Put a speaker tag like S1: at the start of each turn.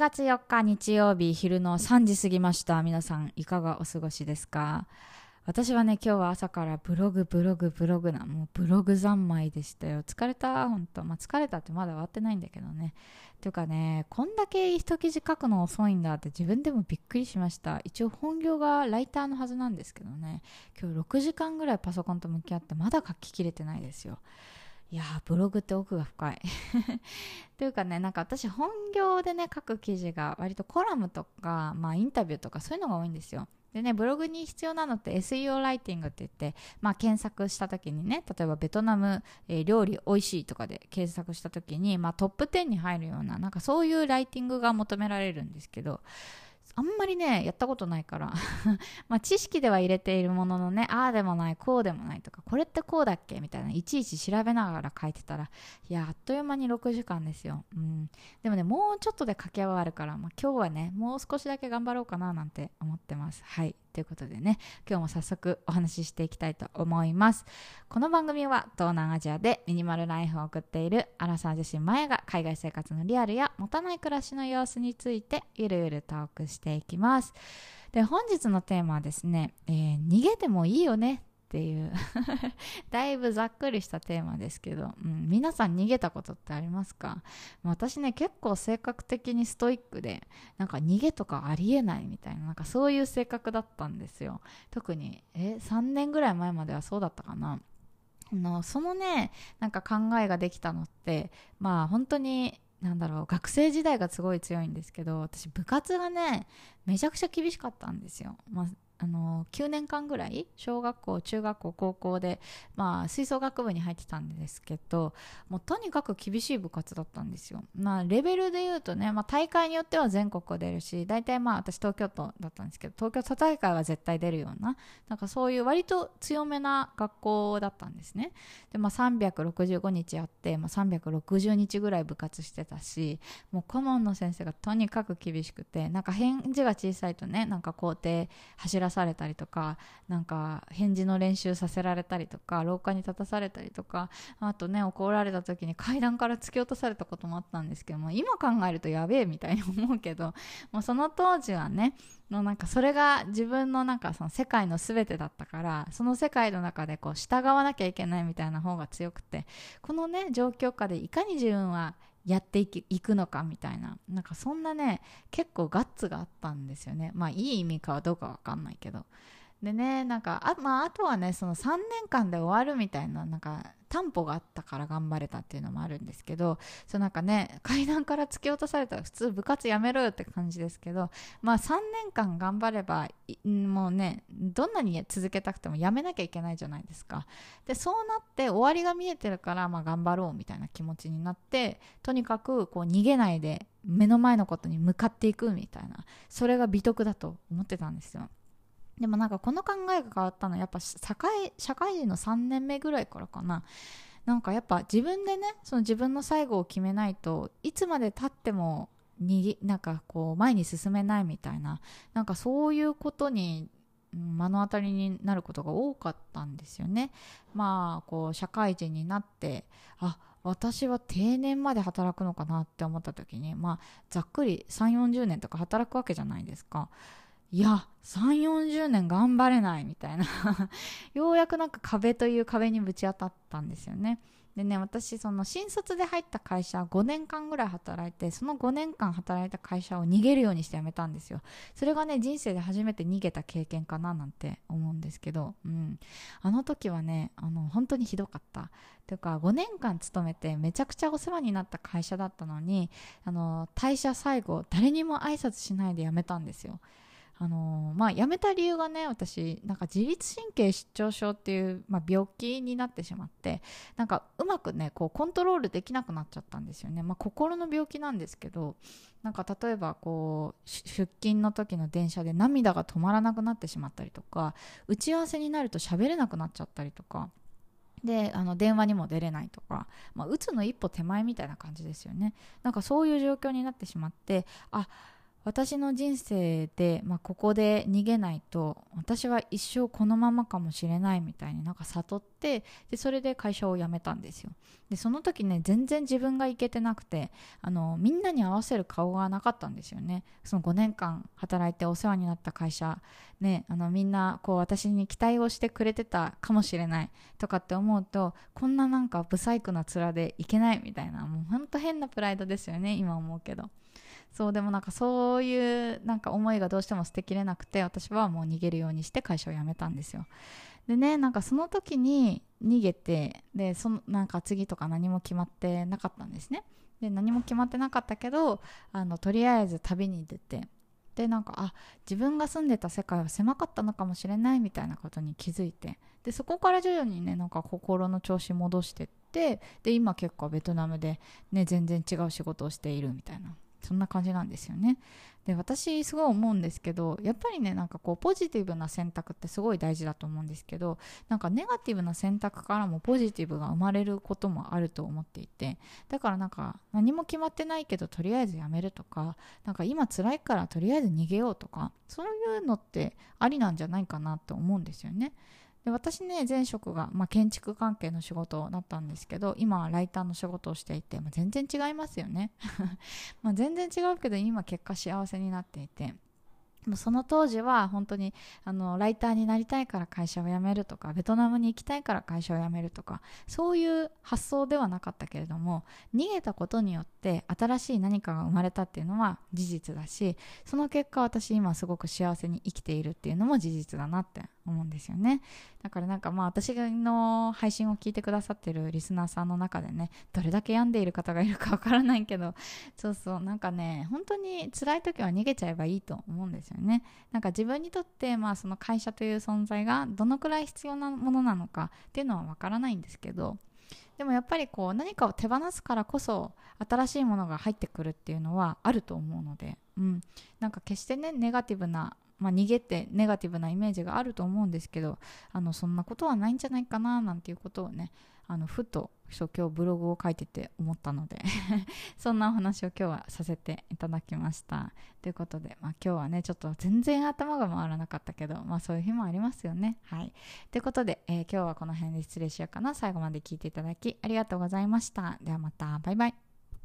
S1: 月4日日曜日昼の3時過ぎました。皆さんいかがお過ごしですか？私はね今日は朝からブログブログブログなもうブログ三昧でしたよ。疲れた？本当。まあ疲れたってまだ終わってないんだけどね。ていうかねこんだけ一記事書くの遅いんだって自分でもびっくりしました。一応本業がライターのはずなんですけどね。今日6時間ぐらいパソコンと向き合ってまだ書ききれてないですよ。いやブログって奥が深い。というかねなんか私本業でね書く記事が割とコラムとか、まあ、インタビューとかそういうのが多いんですよ。でね、ブログに必要なのって SEO ライティングって言って、まあ、検索した時にね、例えばベトナム、えー、料理美味しいとかで検索した時に、まあ、トップ10に入るような、なんかそういうライティングが求められるんですけど、あんまりね、やったことないから まあ知識では入れているもののね、ああでもない、こうでもないとか、これってこうだっけみたいな、いちいち調べながら書いてたら、いや、あっという間に6時間ですよ。うん。でもね、もうちょっとで書き終わるから、まあ今日はね、もう少しだけ頑張ろうかななんて思ってます。はい。ということでね、今日も早速お話ししていきたいと思います。この番組は東南アジアでミニマルライフを送っているアラサー女子マヤが海外生活のリアルや持たない暮らしの様子についてゆるゆるトークしていきます。で、本日のテーマはですね、えー、逃げてもいいよねっていう。だいぶざっくりしたテーマですけど、うん、皆さん逃げたことってありますか？私ね結構性格的にストイックでなんか逃げとかありえないみたいななんかそういう性格だったんですよ。特にえ3年ぐらい前まではそうだったかな。のそのねなんか考えができたのってまあ本当になんだろう学生時代がすごい強いんですけど私部活がねめちゃくちゃ厳しかったんですよ、まあ、あの9年間ぐらい小学校中学校高校で、まあ、吹奏楽部に入ってたんですけどもうとにかく厳しい部活だったんですよ、まあ、レベルで言うとね、まあ、大会によっては全国出るし大体まあ私東京都だったんですけど東京都大会は絶対出るようななんかそういう割と強めな学校だったんですね。で、まあ、365日あって、まあ、360日ぐらい部活してたしもう顧問の先生がとにかく厳しくてなんか返事が小さいとねなんか校庭走らされたりとかなんか返事の練習させられたりとか廊下に立たされたりとかあとね怒られた時に階段から突き落とされたこともあったんですけども今考えるとやべえみたいに思うけどもうその当時はねのなんかそれが自分のなんかその世界の全てだったからその世界の中でこう従わなきゃいけないみたいな方が強くてこのね状況下でいかに自分はやっていくのかみたいな。なんかそんなね結構ガッツがあったんですよね。まあいい意味かどうかわかんないけど。でねなんかあ,、まあ、あとはねその3年間で終わるみたいななんか担保があったから頑張れたっていうのもあるんですけどそうなんかね階段から突き落とされたら普通部活やめろよって感じですけどまあ3年間頑張ればもうねどんなに続けたくてもやめなきゃいけないじゃないですか。でそうなって終わりが見えてるからまあ頑張ろうみたいな気持ちになってとにかくこう逃げないで目の前のことに向かっていくみたいなそれが美徳だと思ってたんですよ。でもなんかこの考えが変わったのはやっぱ社会社会人の3年目ぐらいからかななんかやっぱ自分でねその自分の最後を決めないといつまでたってもになんかこう前に進めないみたいななんかそういうことに目の当たりになることが多かったんですよね。まあこう社会人になってあ私は定年まで働くのかなって思った時にまあざっくり3 4 0年とか働くわけじゃないですか。いや3 4 0年頑張れないみたいな。ようやくなんか壁という壁にぶち当たったんですよね。でね私その新卒で入った会社5年間ぐらい働いてその5年間働いた会社を逃げるようにして辞めたんですよ。それがね人生で初めて逃げた経験かななんて思うんですけど、うん、あの時はねあの本当にひどかった。というか5年間勤めてめちゃくちゃお世話になった会社だったのにあの退社最後誰にも挨拶しないで辞めたんですよ。あのー、まあ、辞めた理由がね私なんか自律神経失調症っていう、まあ、病気になってしまってなんかうまくねこうコントロールできなくなっちゃったんですよね、まあ、心の病気なんですけどなんか例えばこう出勤の時の電車で涙が止まらなくなってしまったりとか打ち合わせになると喋れなくなっちゃったりとかであの電話にも出れないとか、まあ、打つの一歩手前みたいな感じですよね。なんかそういう状況になってしまってあ私の人生で、まあ、ここで逃げないと私は一生このままかもしれないみたいになんか悟ってでそれで会社を辞めたんですよ。でその時ね全然自分がいけてなくてあのみんなに合わせる顔がなかったんですよね。その5年間働いてお世話になった会社ねあのみんなこう私に期待をしてくれてたかもしれないとかって思うとこんななんかブサイクな面でいけないみたいなもうほんと変なプライドですよね今思うけど。そうでもなんかそういうなんか思いがどうしても捨てきれなくて私はもう逃げるようにして会社を辞めたんですよ。でねなんかその時に逃げてでそのなんか次とか何も決まってなかったんですね。で何も決まってなかったけどあのとりあえず旅に出てでなんかあ自分が住んでた世界は狭かったのかもしれないみたいなことに気づいてでそこから徐々にねなんか心の調子戻してってで今結構ベトナムでね全然違う仕事をしているみたいな。そんな感じなんですよね。で私すごい思うんですけどやっぱりねなんかこうポジティブな選択ってすごい大事だと思うんですけどなんかネガティブな選択からもポジティブが生まれることもあると思っていてだからなんか何も決まってないけどとりあえずやめるとかなんか今辛いからとりあえず逃げようとかそういうのってありなんじゃないかなと思うんですよね。で私ね前職が、まあ、建築関係の仕事だったんですけど今はライターの仕事をしていて、まあ、全然違いますよね。ま全然違うけど今結果幸せになっていて。もその当時は本当にあのライターになりたいから会社を辞めるとかベトナムに行きたいから会社を辞めるとかそういう発想ではなかったけれども逃げたことによって新しい何かが生まれたっていうのは事実だしその結果私今すごく幸せに生きているっていうのも事実だなって思うんですよね。だからなんかまあ私の配信を聞いてくださってるリスナーさんの中でねどれだけ病んでいる方がいるかわからないけどそうそうなんかね本当に辛い時は逃げちゃえばいいと思うんですよね。なんか自分にとってまあその会社という存在がどのくらい必要なものなのかっていうのはわからないんですけどでもやっぱりこう何かを手放すからこそ新しいものが入ってくるっていうのはあると思うので、うん、なんか決してねネガティブなまあ、逃げてネガティブなイメージがあると思うんですけどあのそんなことはないんじゃないかななんていうことをねあのふとそう今日ブログを書いてて思ったので そんなお話を今日はさせていただきました。ということで、まあ、今日はねちょっと全然頭が回らなかったけど、まあ、そういう日もありますよね。はい。ということで、えー、今日はこの辺で失礼しようかな。最後まで聞いていただきありがとうございました。ではまた。バイバイ。